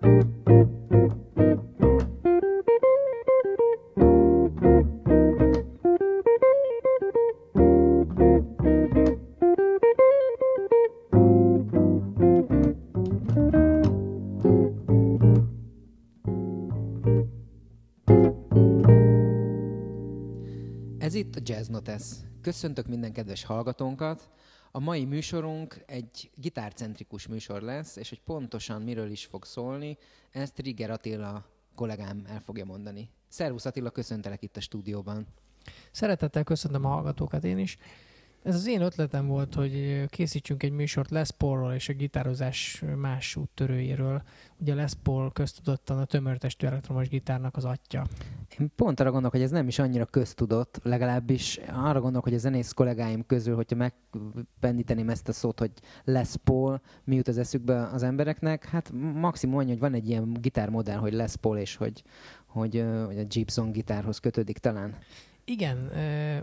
Ez itt a Jazz Notes. Köszöntök minden kedves hallgatónkat. A mai műsorunk egy gitárcentrikus műsor lesz, és hogy pontosan miről is fog szólni, ezt Trigger Attila kollégám el fogja mondani. Szervusz Attila, köszöntelek itt a stúdióban. Szeretettel köszöntöm a hallgatókat én is. Ez az én ötletem volt, hogy készítsünk egy műsort Les Paulról és a gitározás más úttörőjéről. Ugye Les Paul köztudottan a tömörtestű elektromos gitárnak az atya. Én pont arra gondolok, hogy ez nem is annyira köztudott, legalábbis arra gondolok, hogy a zenész kollégáim közül, hogyha megpendíteném ezt a szót, hogy Les Paul, mi jut az eszükbe az embereknek, hát maximum annyi, hogy van egy ilyen gitármodell, hogy Les Paul, és hogy, hogy, hogy a Gibson gitárhoz kötődik talán. Igen,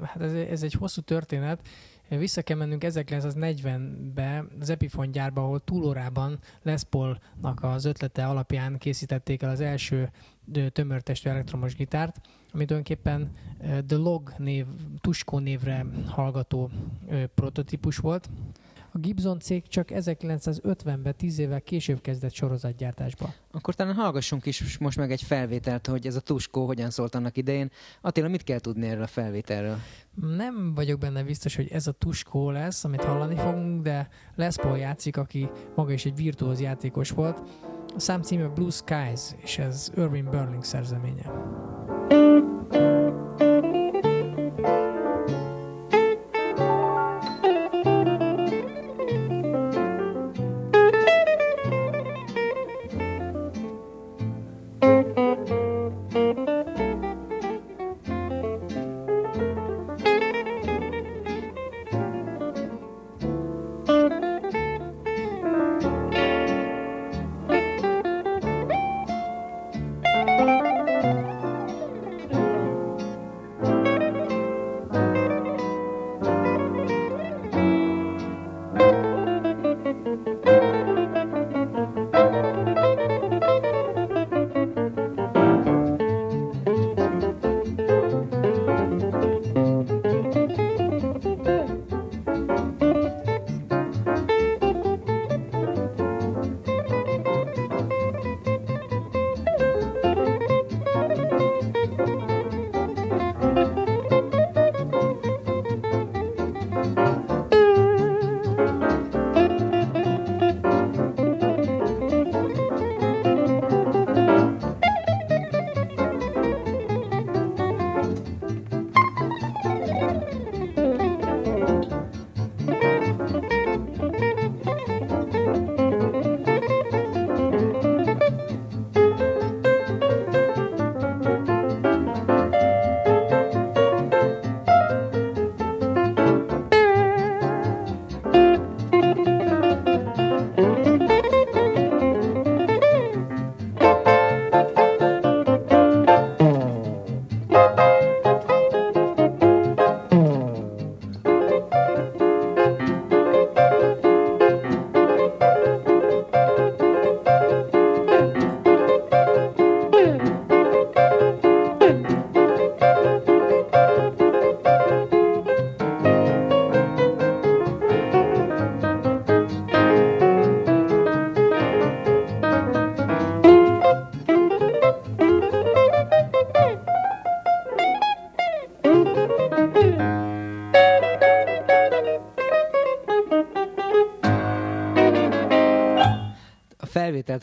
hát ez, ez egy hosszú történet. Vissza kell mennünk 1940-be az Epiphone gyárba, ahol túlórában Les Paulnak az ötlete alapján készítették el az első tömörtestű elektromos gitárt, ami tulajdonképpen The Log név, Tuskó névre hallgató prototípus volt. A Gibson cég csak 1950-ben, 10 évvel később kezdett sorozatgyártásba. Akkor talán hallgassunk is most meg egy felvételt, hogy ez a Tuskó hogyan szólt annak idején. Attila, mit kell tudni erről a felvételről? Nem vagyok benne biztos, hogy ez a Tuskó lesz, amit hallani fogunk, de Les Paul játszik, aki maga is egy virtuóz játékos volt. A szám címe Blue Skies, és ez Irving Berling szerzeménye. felvételt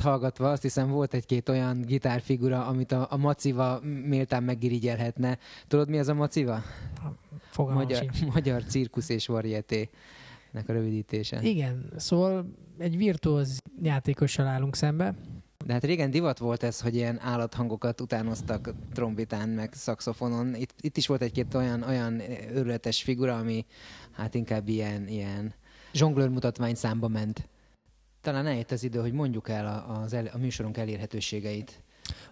hallgatva azt hiszem volt egy-két olyan gitárfigura, amit a, a Maciva méltán megirigyelhetne. Tudod, mi az a Maciva? Fogalmam Magyar, sincs. magyar cirkusz és varieté nek a rövidítése. Igen, szóval egy virtuóz játékossal állunk szembe. De hát régen divat volt ez, hogy ilyen állathangokat utánoztak trombitán, meg szaxofonon. Itt, itt is volt egy-két olyan, olyan őrületes figura, ami hát inkább ilyen, ilyen zsonglőr mutatvány számba ment. Talán eljött az idő, hogy mondjuk el a, az el, a műsorunk elérhetőségeit.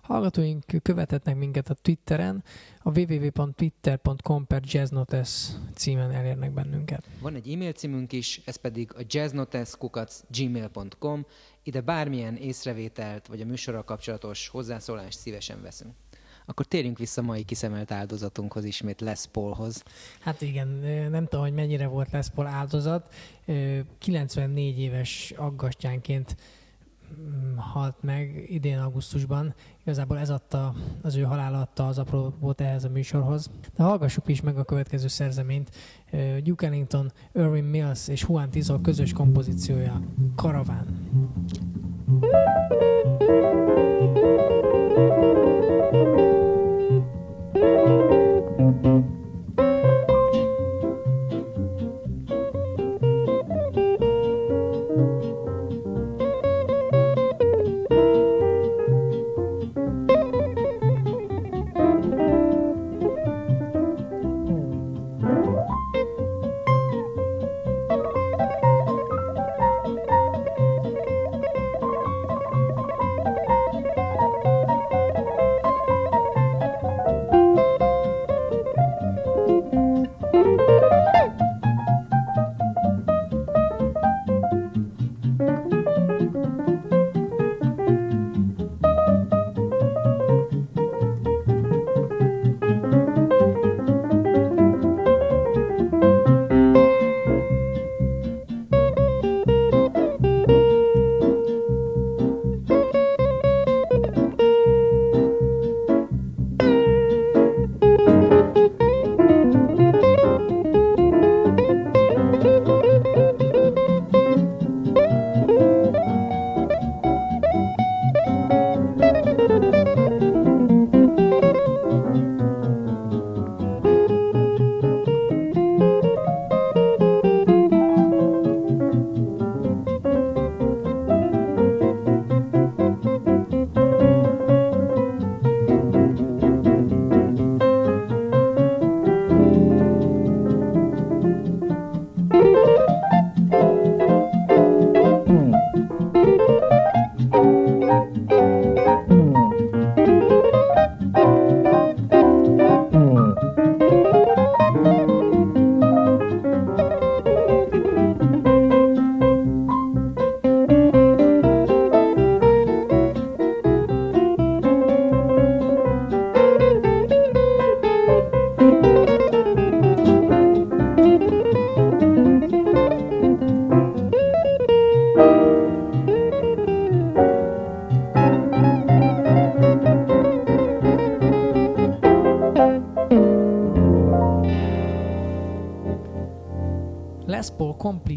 Hallgatóink követhetnek minket a Twitteren, a www.twitter.com per jazznotes címen elérnek bennünket. Van egy e-mail címünk is, ez pedig a jazznotes.gmail.com. Ide bármilyen észrevételt vagy a műsorral kapcsolatos hozzászólást szívesen veszünk. Akkor térjünk vissza mai kiszemelt áldozatunkhoz ismét, Les Paulhoz. Hát igen, nem tudom, hogy mennyire volt Les Paul áldozat. 94 éves aggastyánként mm, halt meg idén augusztusban. Igazából ez adta, az ő halála adta az volt ehhez a műsorhoz. De hallgassuk is meg a következő szerzeményt. Duke Ellington, Irving Mills és Juan Tizol közös kompozíciója, Karaván. thank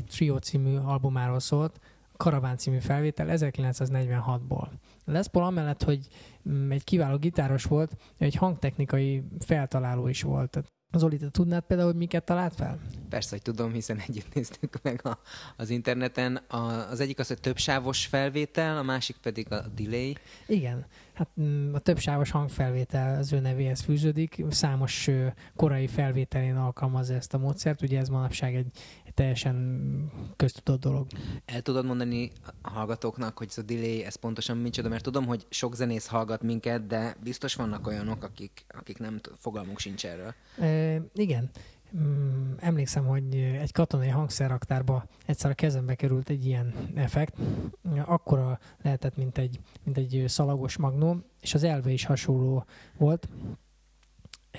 Trio című albumáról szólt, Karaván című felvétel 1946-ból. Les Paul amellett, hogy mm, egy kiváló gitáros volt, egy hangtechnikai feltaláló is volt. Zoli, te tudnád például, hogy miket talált fel? Persze, hogy tudom, hiszen együtt néztük meg a, az interneten. A, az egyik az, hogy többsávos felvétel, a másik pedig a delay. Igen, hát mm, a többsávos hangfelvétel az ő nevéhez fűződik. Számos korai felvételén alkalmazza ezt a módszert. Ugye ez manapság egy, teljesen köztudott dolog. El tudod mondani a hallgatóknak, hogy ez a delay, ez pontosan micsoda, mert tudom, hogy sok zenész hallgat minket, de biztos vannak olyanok, akik, akik nem fogalmunk sincs erről. E, igen. Mm, emlékszem, hogy egy katonai hangszerraktárba egyszer a kezembe került egy ilyen effekt, akkora lehetett, mint egy, mint egy szalagos magnó, és az elve is hasonló volt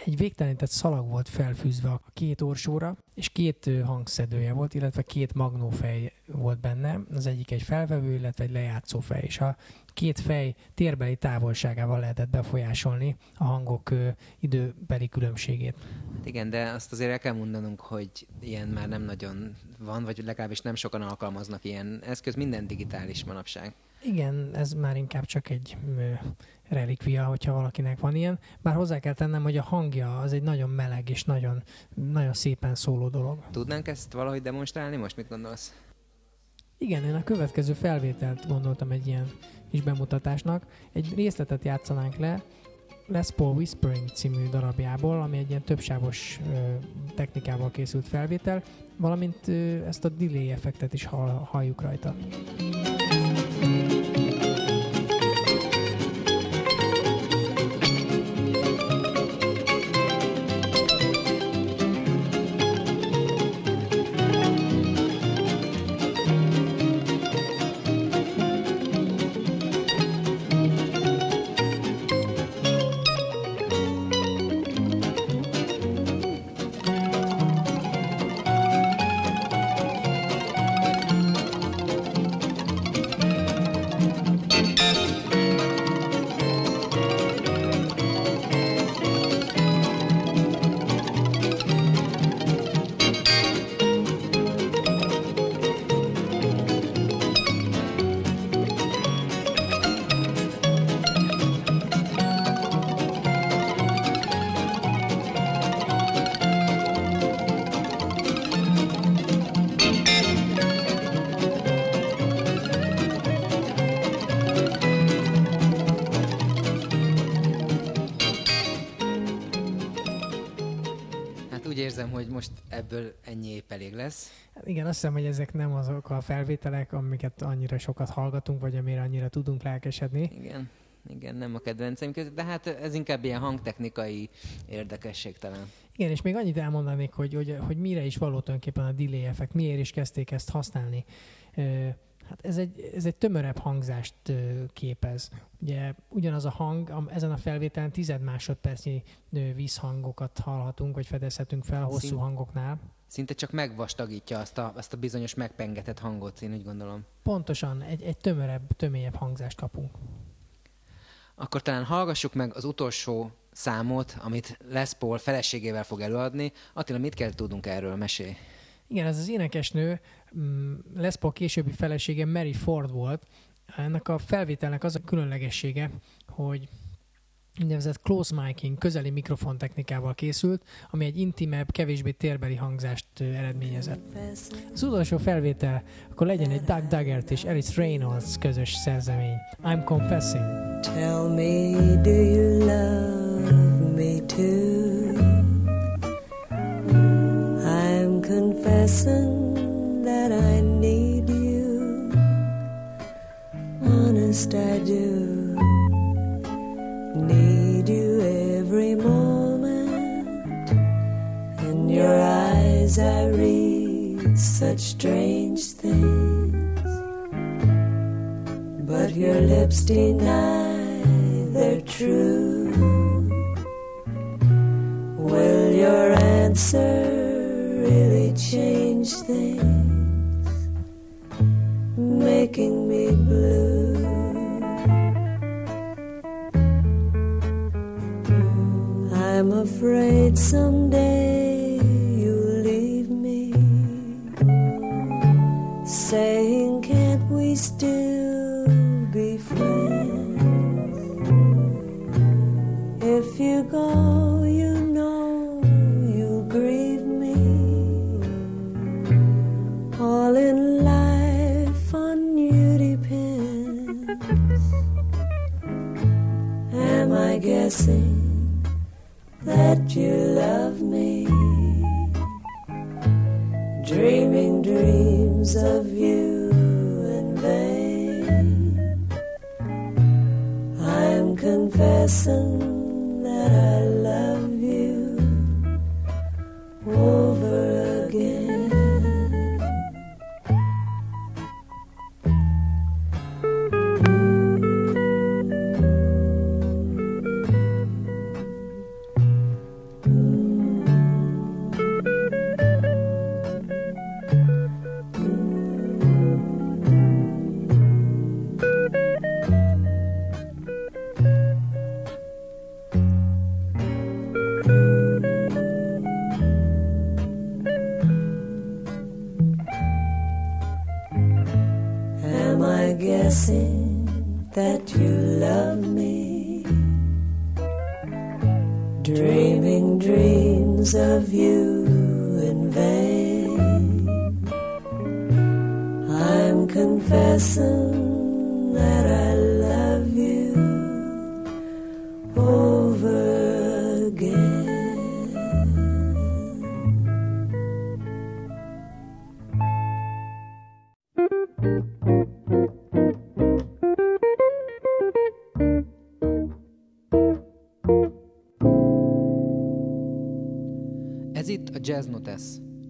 egy végtelenített szalag volt felfűzve a két orsóra, és két hangszedője volt, illetve két magnófej volt benne, az egyik egy felvevő, illetve egy lejátszó fej, és a két fej térbeli távolságával lehetett befolyásolni a hangok időbeli különbségét. Hát igen, de azt azért el kell mondanunk, hogy ilyen már nem nagyon van, vagy legalábbis nem sokan alkalmaznak ilyen eszköz, minden digitális manapság. Igen, ez már inkább csak egy relikvia, hogyha valakinek van ilyen. Bár hozzá kell tennem, hogy a hangja az egy nagyon meleg és nagyon, nagyon szépen szóló dolog. Tudnánk ezt valahogy demonstrálni? Most mit gondolsz? Igen, én a következő felvételt gondoltam egy ilyen kis bemutatásnak. Egy részletet játszanánk le, Les Paul Whispering című darabjából, ami egy ilyen többsávos ö, technikával készült felvétel, valamint ö, ezt a delay effektet is hall, halljuk rajta. Ebből ennyi épp elég lesz. Hát igen, azt hiszem, hogy ezek nem azok a felvételek, amiket annyira sokat hallgatunk, vagy amire annyira tudunk lelkesedni. Igen, igen, nem a kedvenceim között, de hát ez inkább ilyen hangtechnikai érdekesség talán. Igen, és még annyit elmondanék, hogy, hogy, hogy mire is való tulajdonképpen a delay effekt, miért is kezdték ezt használni. Hát ez egy, ez egy tömörebb hangzást képez. Ugye ugyanaz a hang, ezen a felvételen tized másodpercnyi vízhangokat hallhatunk, vagy fedezhetünk fel a hosszú Szint, hangoknál. Szinte csak megvastagítja azt a, azt a bizonyos megpengetett hangot, én úgy gondolom. Pontosan, egy, egy tömörebb, tömélyebb hangzást kapunk. Akkor talán hallgassuk meg az utolsó számot, amit Les Paul feleségével fog előadni. Attila, mit kell tudnunk erről? Mesélj! Igen, ez az énekesnő, mm, Les Paul későbbi felesége Mary Ford volt. Ennek a felvételnek az a különlegessége, hogy úgynevezett close miking, közeli mikrofon technikával készült, ami egy intimebb, kevésbé térbeli hangzást eredményezett. Az utolsó felvétel, akkor legyen egy Doug Duggart és Alice Reynolds közös szerzemény. I'm confessing. Tell me, do you love me too? Confessing that I need you. Honest, I do. Need you every moment. In your eyes, I read such strange things. But your lips deny they're true. Will your answer change things? Making me blue. I'm afraid someday you'll leave me, saying, Can't we still be friends? If you go,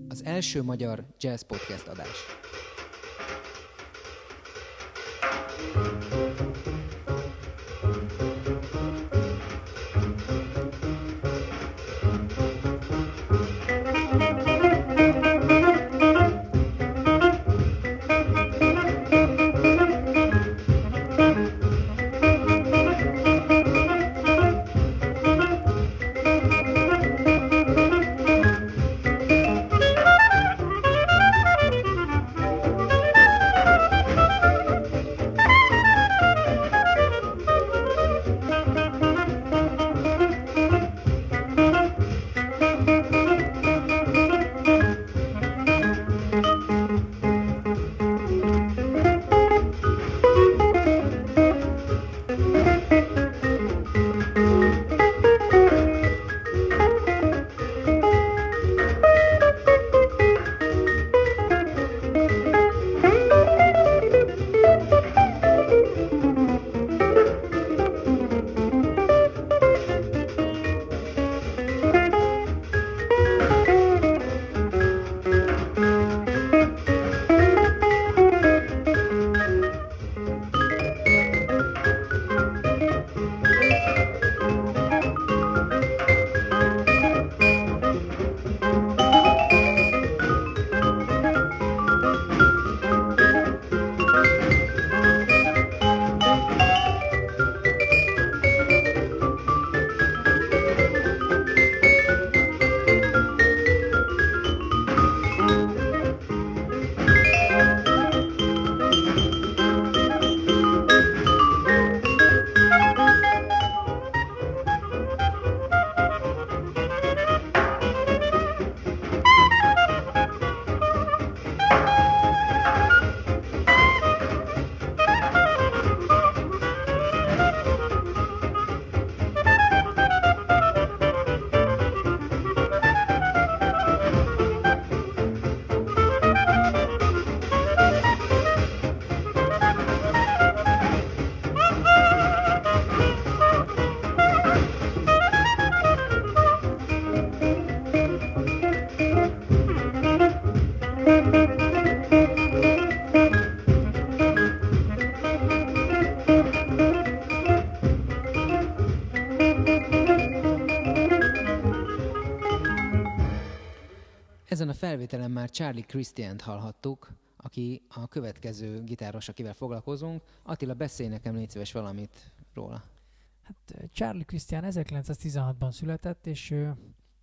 az első magyar jazz podcast adás. Ezen a felvételen már Charlie Christian-t hallhattuk, aki a következő gitáros, akivel foglalkozunk. Attila, beszélj nekem, légy szíves valamit róla. Hát Charlie Christian 1916-ban született, és ő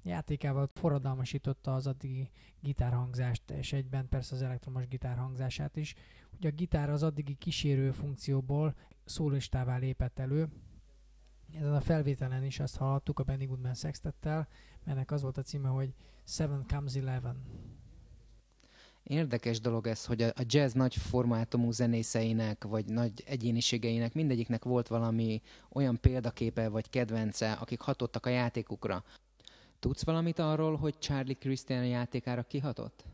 játékával forradalmasította az addigi gitárhangzást, és egyben persze az elektromos gitárhangzását is. Ugye a gitár az addigi kísérő funkcióból szólistává lépett elő. Ezen a felvételen is azt hallottuk a Benny Goodman Sextettel, melynek az volt a címe, hogy Seven Comes Eleven. Érdekes dolog ez, hogy a jazz nagy formátumú zenészeinek, vagy nagy egyéniségeinek mindegyiknek volt valami olyan példaképe vagy kedvence, akik hatottak a játékukra. Tudsz valamit arról, hogy Charlie Christian játékára kihatott?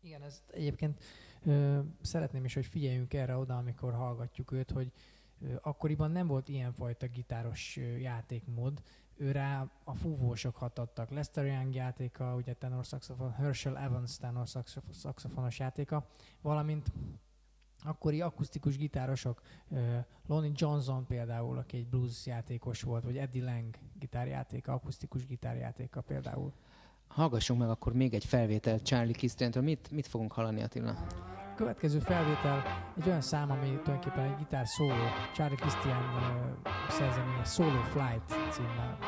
Igen, ezt egyébként ö, szeretném is, hogy figyeljünk erre oda, amikor hallgatjuk őt, hogy ö, akkoriban nem volt ilyenfajta gitáros ö, játékmód, őre a fúvósok hatottak. Lester Young játéka, ugye tenor saxofon, Herschel Evans tenor saxofonos játéka, valamint akkori akusztikus gitárosok, Lonnie Johnson például, aki egy blues játékos volt, vagy Eddie Lang gitárjátéka, akusztikus gitárjátéka például. Hallgassunk meg akkor még egy felvételt Charlie Kisztőntől. Mit, mit fogunk hallani, Attila? Következő felvétel egy olyan szám, ami tulajdonképpen egy gitár szóló, Charlie Christian uh, szerzeménye Solo Flight címmel.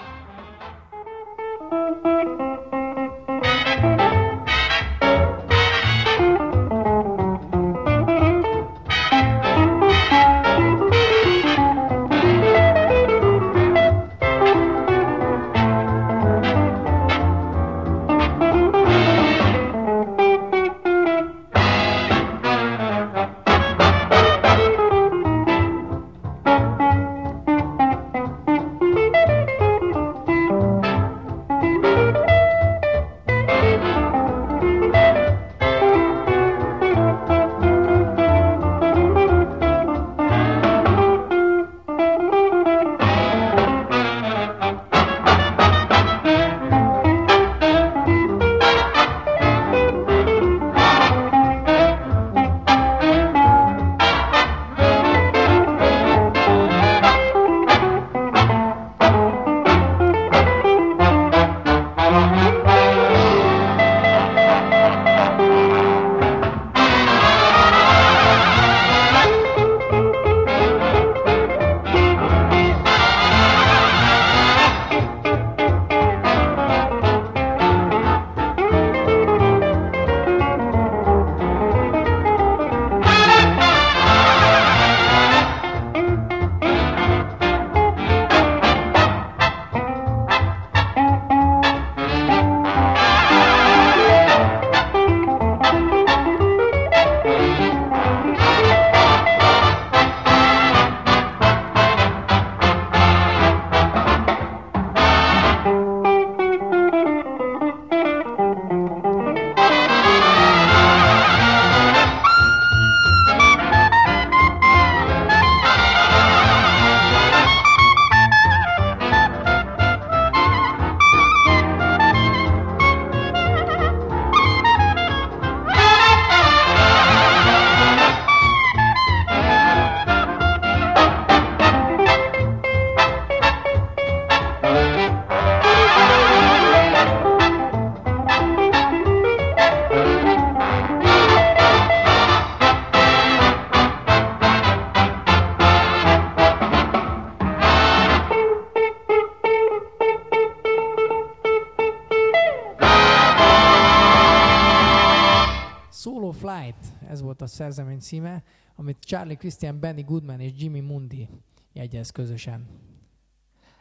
Szerzemény címe, amit Charlie Christian, Benny Goodman és Jimmy Mundi jegyez közösen.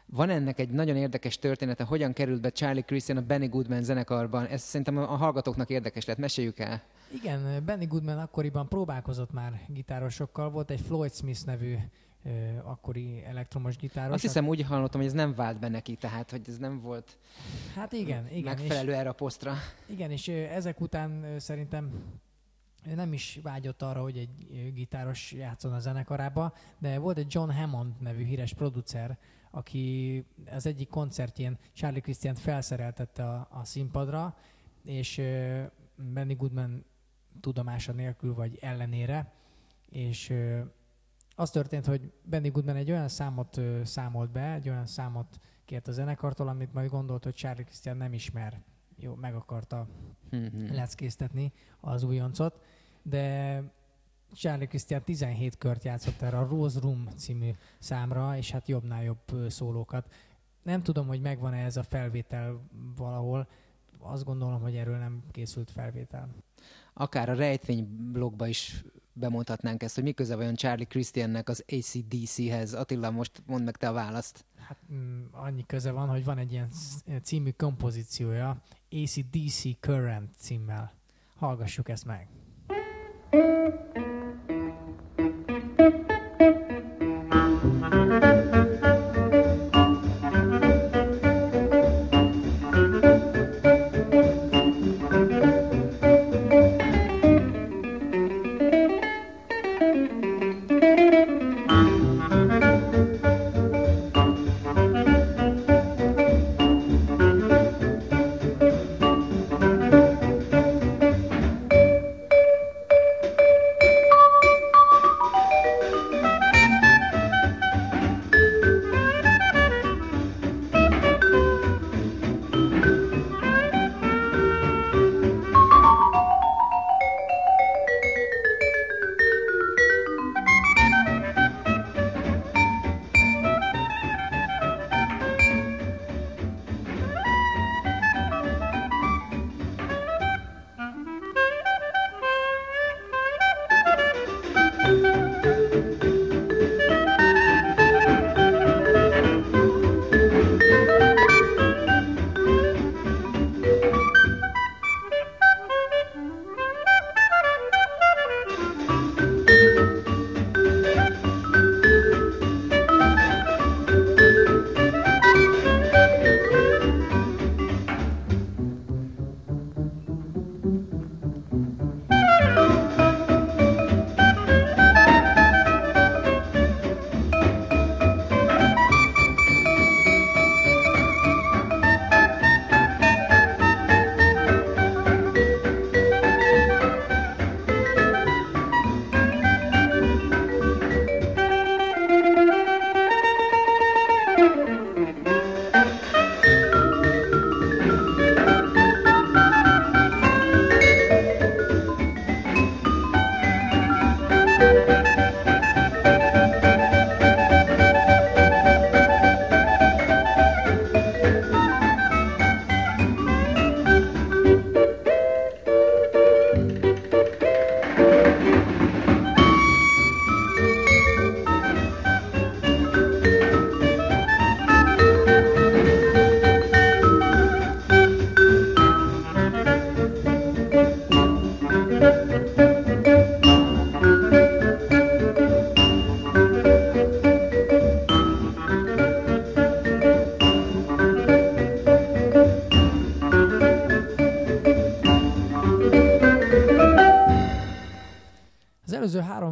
Van ennek egy nagyon érdekes története, hogyan került be Charlie Christian a Benny Goodman zenekarban. Ez szerintem a hallgatóknak érdekes lett. Meséljük el. Igen, Benny Goodman akkoriban próbálkozott már gitárosokkal. Volt egy Floyd Smith nevű akkori elektromos gitáros. Azt hiszem úgy hallottam, hogy ez nem vált be neki, tehát hogy ez nem volt hát igen, igen, megfelelő és, erre a posztra. Igen, és ezek után szerintem ő nem is vágyott arra, hogy egy gitáros játszon a zenekarába, de volt egy John Hammond nevű híres producer, aki az egyik koncertjén Charlie Christian felszereltette a, a színpadra, és Benny Goodman tudomása nélkül vagy ellenére, és az történt, hogy Benny Goodman egy olyan számot számolt be, egy olyan számot kért a zenekartól, amit majd gondolt, hogy Charlie Christian nem ismer jó, meg akarta Mhm. leckésztetni az újoncot, de Charlie Christian 17 kört játszott erre a Rose Room című számra, és hát jobbnál jobb szólókat. Nem tudom, hogy megvan-e ez a felvétel valahol, azt gondolom, hogy erről nem készült felvétel. Akár a rejtvény blogba is bemondhatnánk ezt, hogy mi köze vajon Charlie Christiannek az ACDC-hez. Attila, most mondd meg te a választ. Hát mm, annyi köze van, hogy van egy ilyen sz- című kompozíciója, ACDC Current címmel. Hallgassuk ezt meg. Thank you.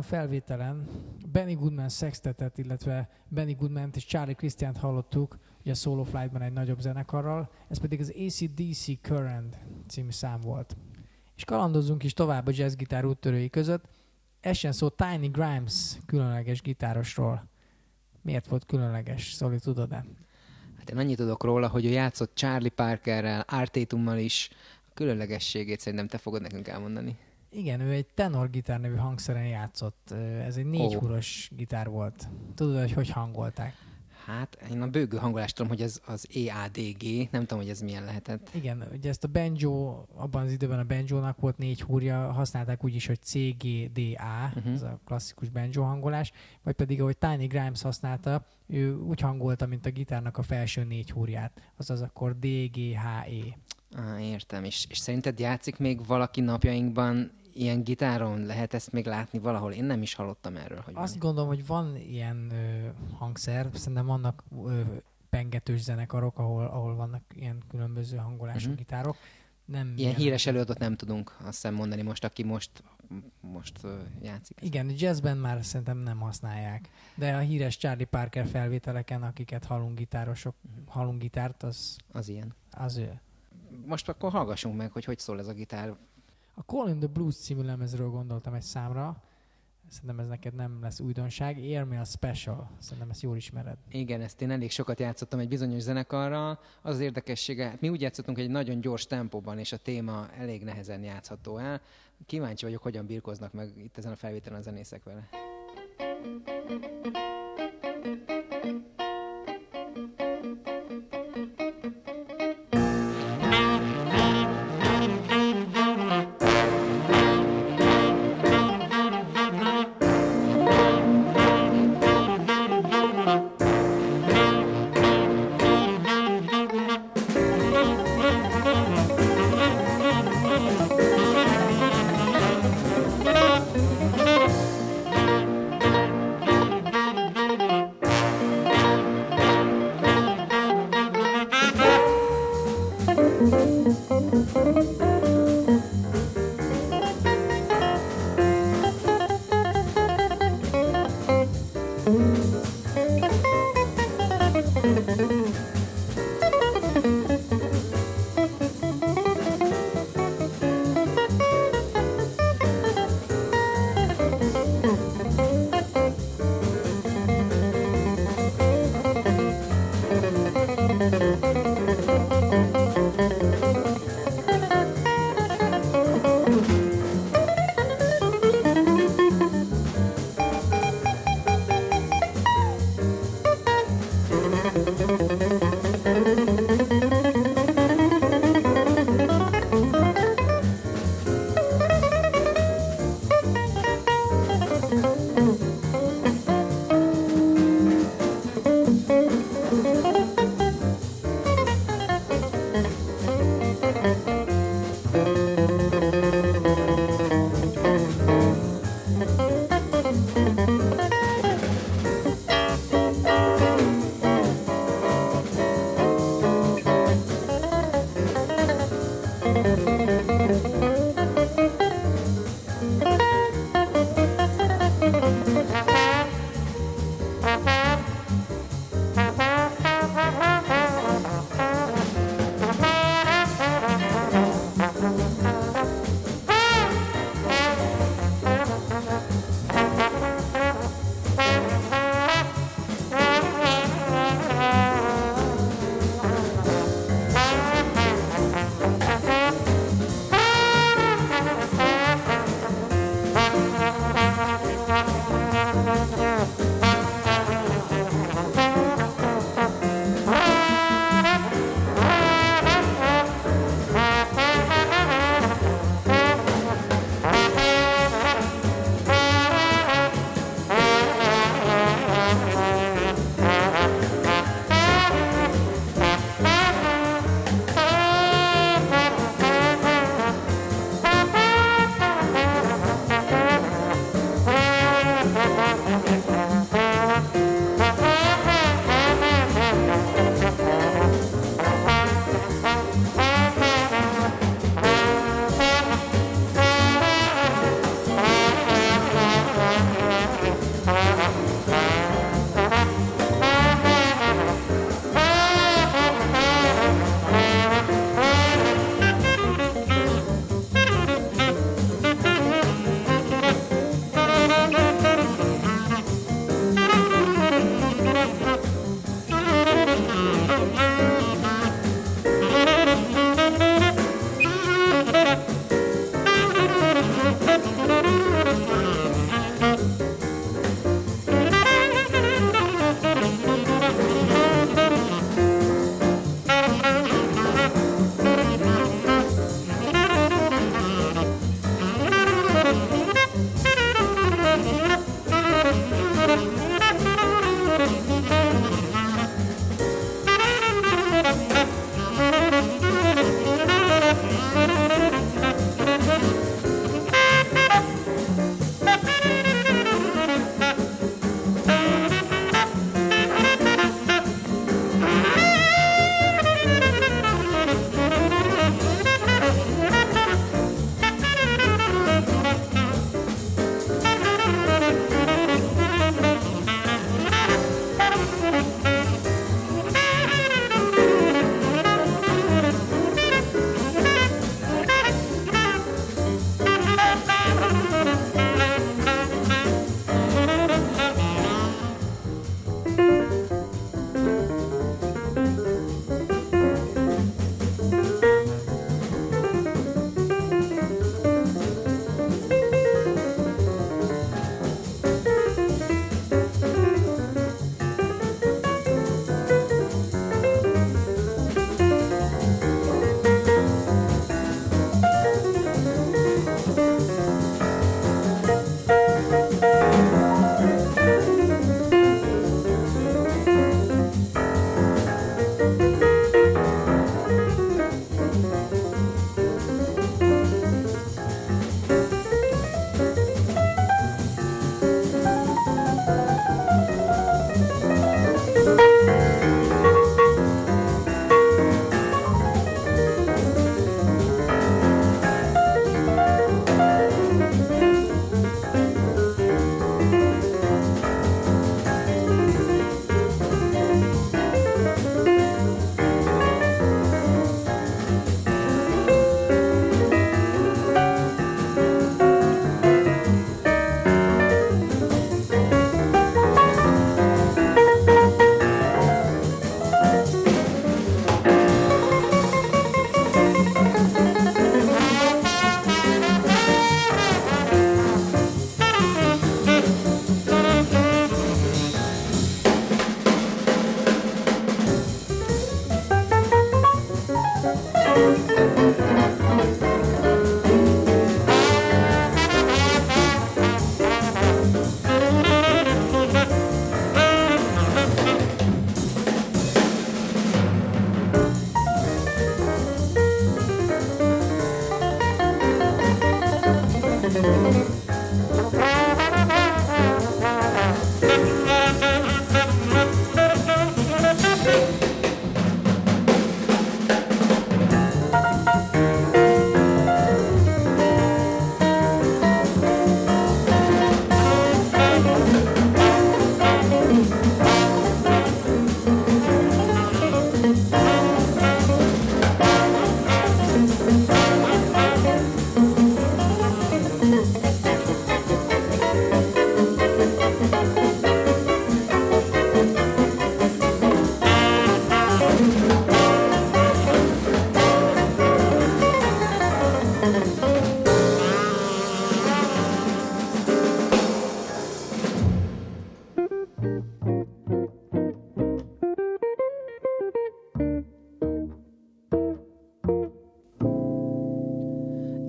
Felvételen Benny Goodman sextetet, illetve Benny goodman és Charlie Christian hallottuk, ugye a Solo Flightban egy nagyobb zenekarral, ez pedig az ACDC Current című szám volt. És kalandozzunk is tovább a jazzgitár úttörői között. Essen szó Tiny Grimes különleges gitárosról. Miért volt különleges? Szóli, tudod-e? Hát én annyit tudok róla, hogy ő játszott Charlie Parkerrel, Artétummal is. A különlegességét szerintem te fogod nekünk elmondani. Igen, ő egy tenor gitár nevű hangszeren játszott. Ez egy négy Ó. huros gitár volt. Tudod, hogy hogy hangolták? Hát én a bőgő hangolást tudom, hogy ez az EADG, nem tudom, hogy ez milyen lehetett. Igen, ugye ezt a banjo, abban az időben a banjónak volt négy húrja, használták úgy is, hogy CGDA, Mhm. uh-huh. ez a klasszikus banjo hangolás, vagy pedig ahogy Tiny Grimes használta, ő úgy hangolta, mint a gitárnak a felső négy húrját, azaz akkor DGHE. Ah, értem. És, és szerinted játszik még valaki napjainkban ilyen gitáron? Lehet ezt még látni valahol? Én nem is hallottam erről, hogy Azt van. gondolom, hogy van ilyen ö, hangszer, szerintem vannak ö, pengetős zenekarok, ahol, ahol vannak ilyen különböző hangolású uh-huh. gitárok. Nem Ilyen híres előadót nem tudunk azt hiszem mondani most, aki most, most uh, játszik. Igen, jazzben már szerintem nem használják. De a híres Charlie Parker felvételeken, akiket hallunk gitárosok, hallunk gitárt, az, Az ilyen. az ő. Most akkor hallgassunk meg, hogy hogy szól ez a gitár. A Call in the Blues című lemezről gondoltam egy számra. Szerintem ez neked nem lesz újdonság. Airmail Special, szerintem ezt jól ismered. Igen, ezt én elég sokat játszottam egy bizonyos zenekarra. Az az érdekessége, hát mi úgy játszottunk, hogy egy nagyon gyors tempóban, és a téma elég nehezen játszható el. Kíváncsi vagyok, hogyan birkoznak meg itt ezen a felvételen a zenészek vele. Thank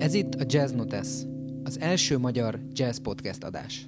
Ez itt a Jazz Notes, az első magyar jazz podcast adás.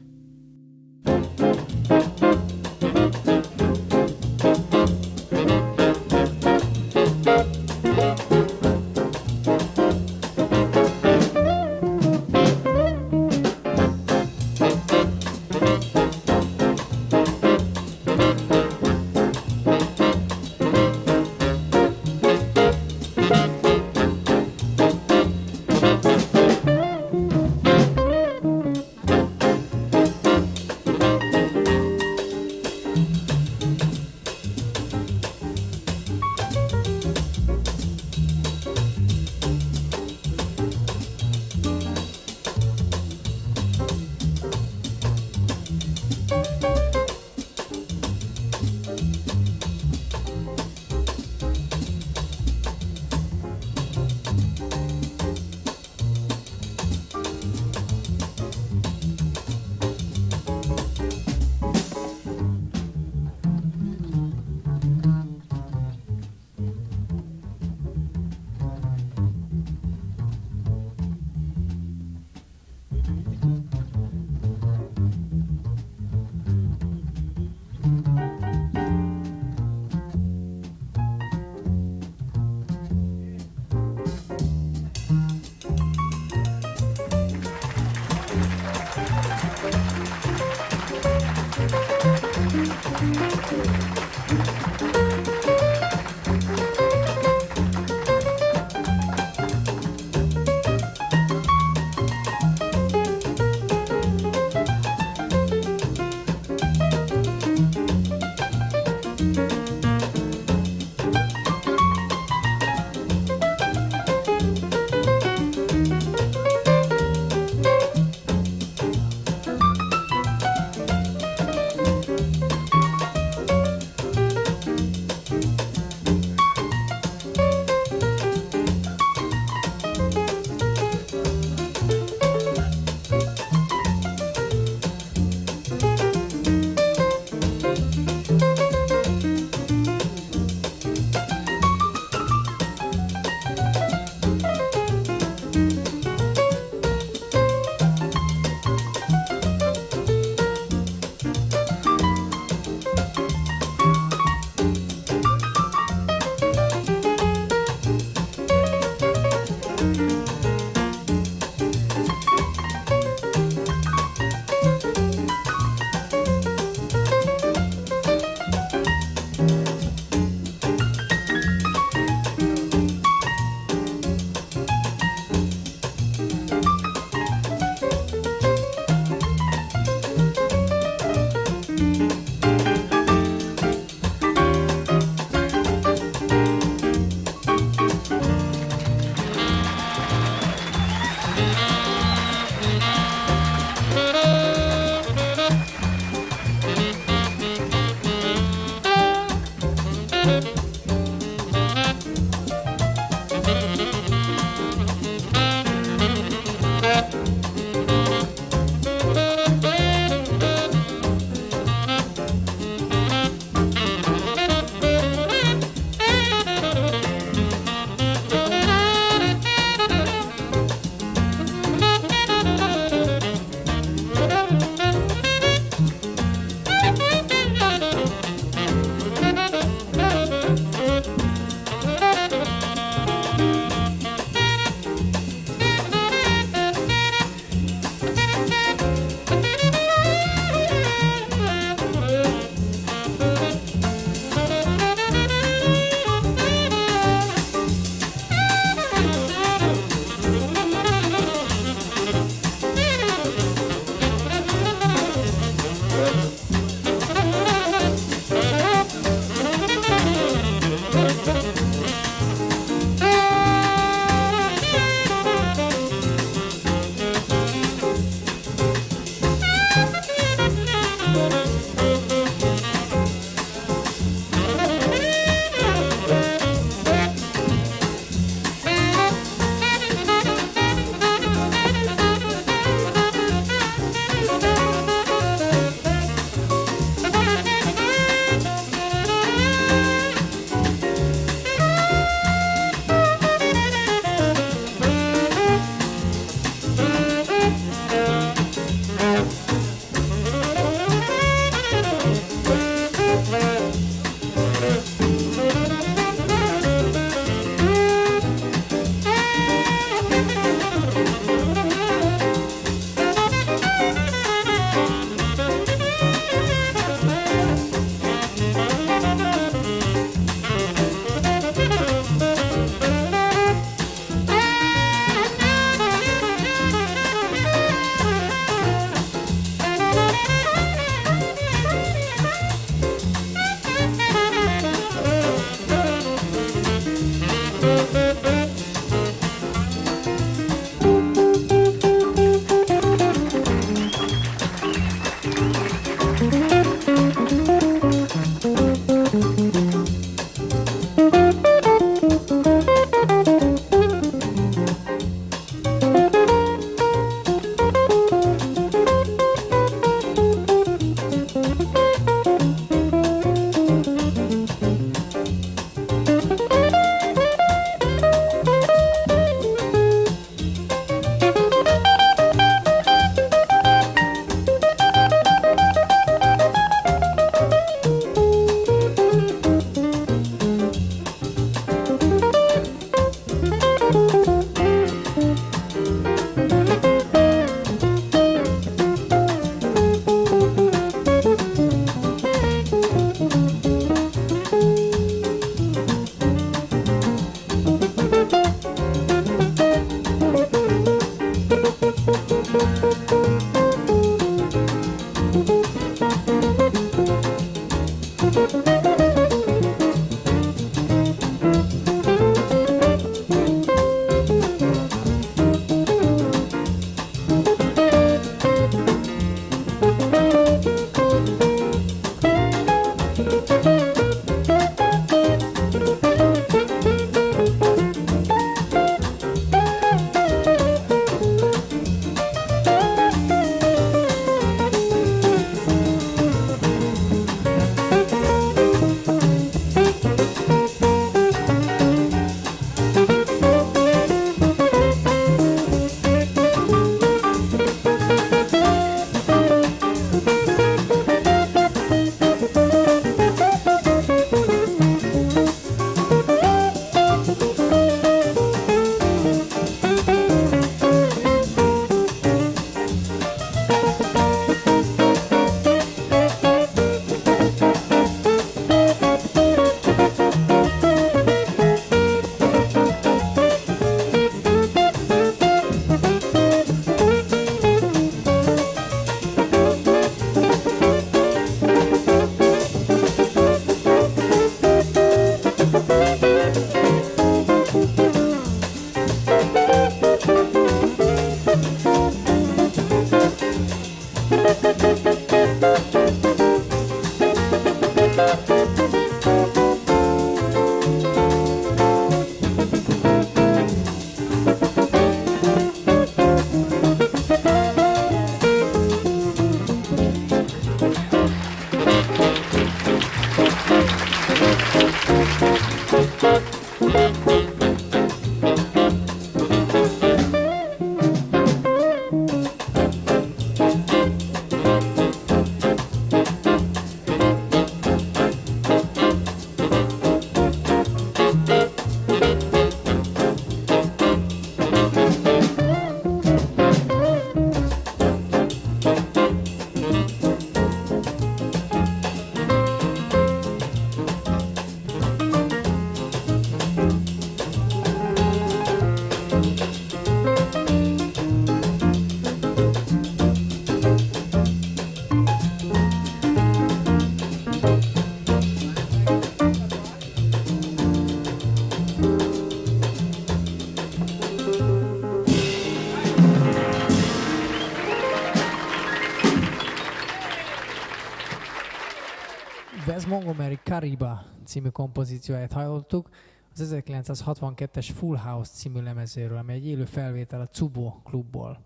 Kariba című kompozícióját hallottuk, az 1962-es Full House című lemezéről, ami egy élő felvétel a Cubo klubból.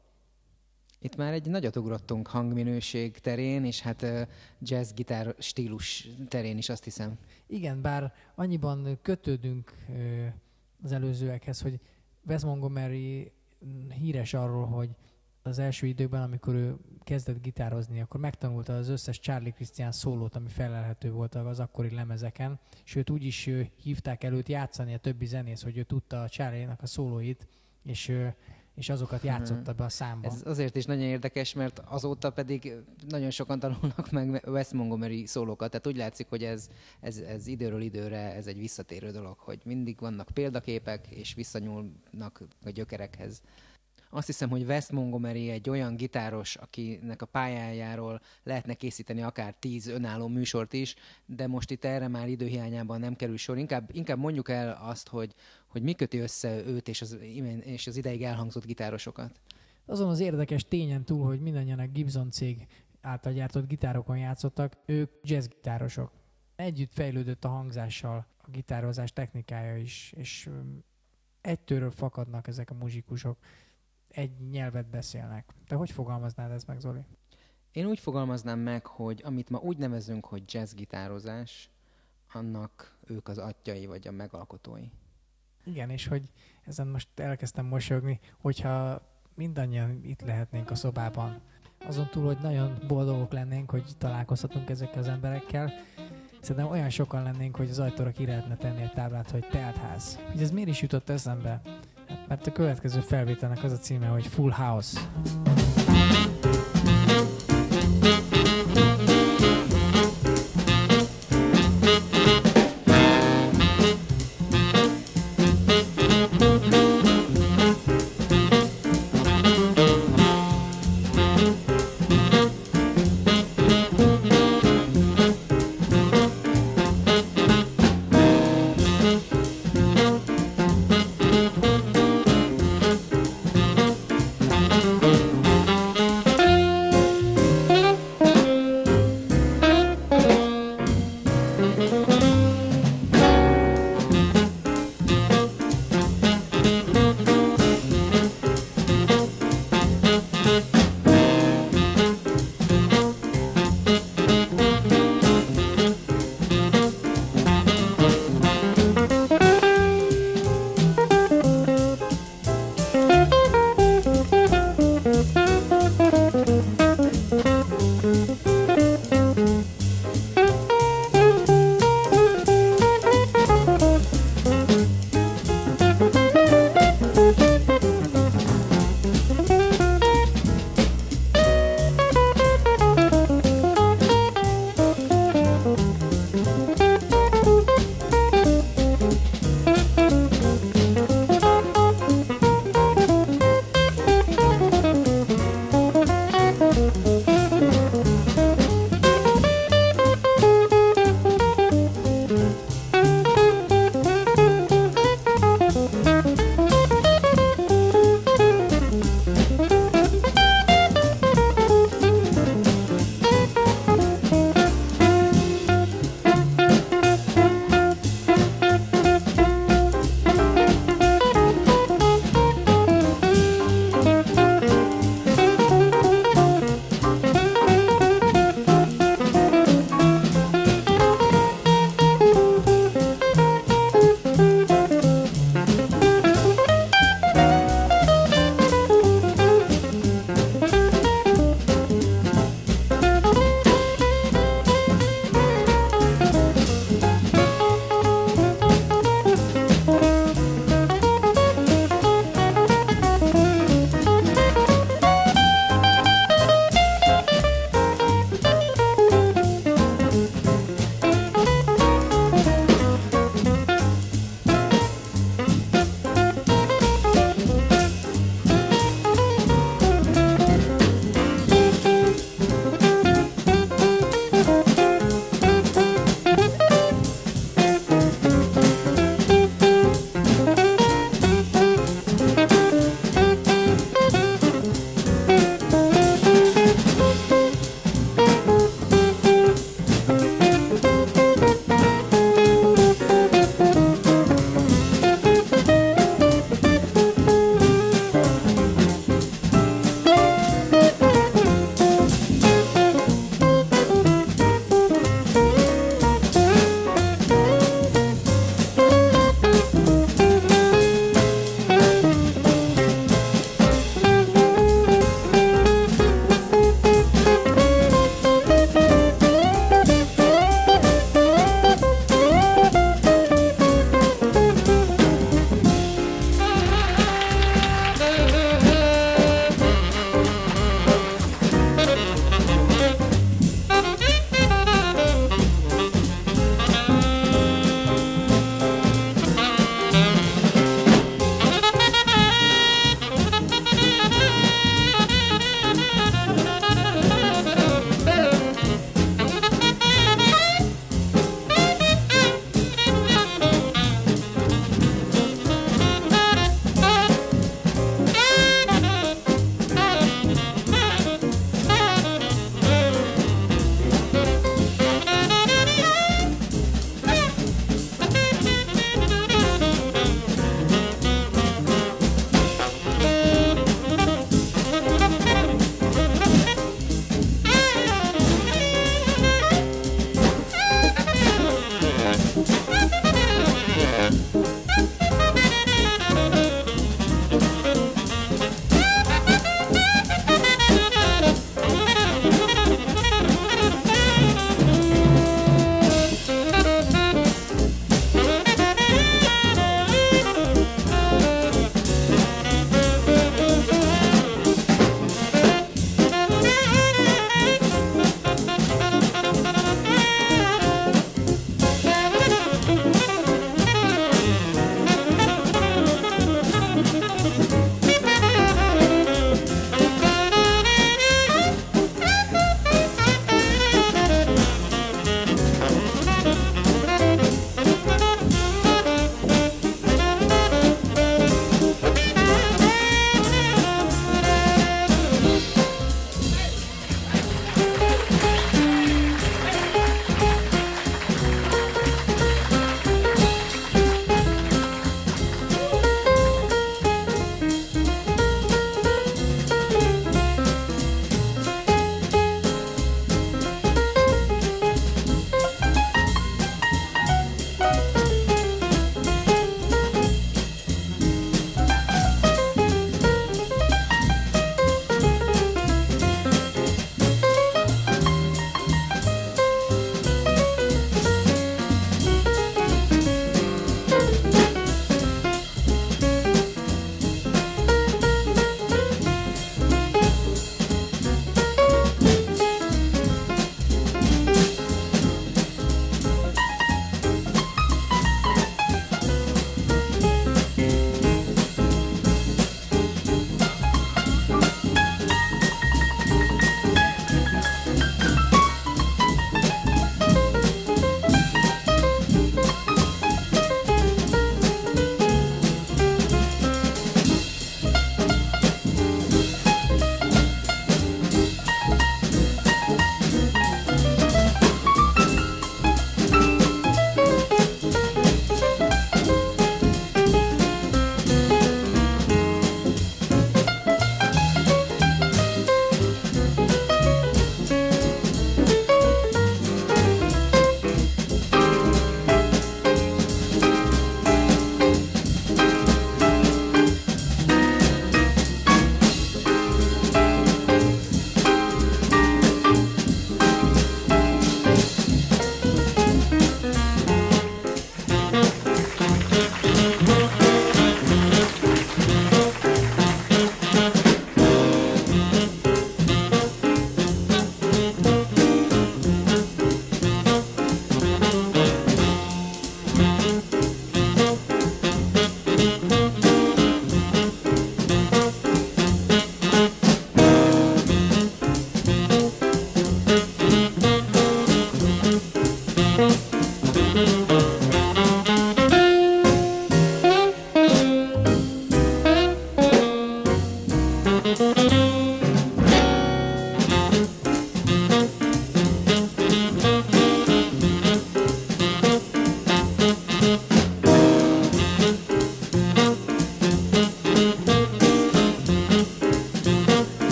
Itt már egy nagyot ugrottunk hangminőség terén, és hát jazz-gitár stílus terén is azt hiszem. Igen, bár annyiban kötődünk az előzőekhez, hogy Wes Montgomery híres arról, hogy az első időben, amikor ő kezdett gitározni, akkor megtanulta az összes Charlie Christian szólót, ami felelhető volt az akkori lemezeken, és őt úgy is hívták előtt játszani a többi zenész, hogy ő tudta a Charlie-nak a szólóit, és és azokat mhm. játszotta be a számba. Ez azért is nagyon érdekes, mert azóta pedig nagyon sokan tanulnak meg Wes Montgomery szólókat, tehát úgy látszik, hogy ez, ez, ez időről időre ez egy visszatérő dolog, hogy mindig vannak példaképek, és visszanyúlnak a gyökerekhez. Azt hiszem, hogy Wes Montgomery egy olyan gitáros, akinek a pályájáról lehetne készíteni akár tíz önálló műsort is, de most itt erre már időhiányában nem kerül sor. Inkább, inkább mondjuk el azt, hogy, hogy mi köti össze őt és az, és az ideig elhangzott gitárosokat. Azon az érdekes tényen túl, hogy mindannyian a Gibson cég által gyártott gitárokon játszottak, ők jazzgitárosok. Együtt fejlődött a hangzással a gitározás technikája is, és egytőről fakadnak ezek a muzsikusok egy nyelvet beszélnek. Te hogy fogalmaznád ezt meg, Zoli? Én úgy fogalmaznám meg, hogy amit ma úgy nevezünk, hogy jazzgitározás, annak ők az atyai vagy a megalkotói. Igen, és hogy ezen most elkezdtem mosolyogni, hogyha mindannyian itt lehetnénk a szobában, azon túl, hogy nagyon boldogok lennénk, hogy találkozhatunk ezekkel az emberekkel, szerintem olyan sokan lennénk, hogy az ajtóra ki lehetne tenni egy táblát, hogy teltház. Hogy ez miért is jutott eszembe? Mert a következő felvételnek az a címe, hogy Full House.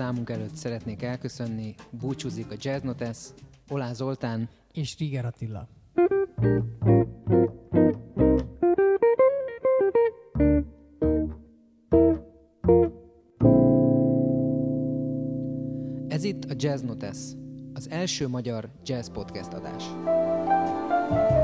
Számunk előtt szeretnék elköszönni. Búcsúzik a Jazz Notes, Olá Zoltán és Riger Attila. Ez itt a Jazz Notes, az első magyar jazz podcast adás. thank you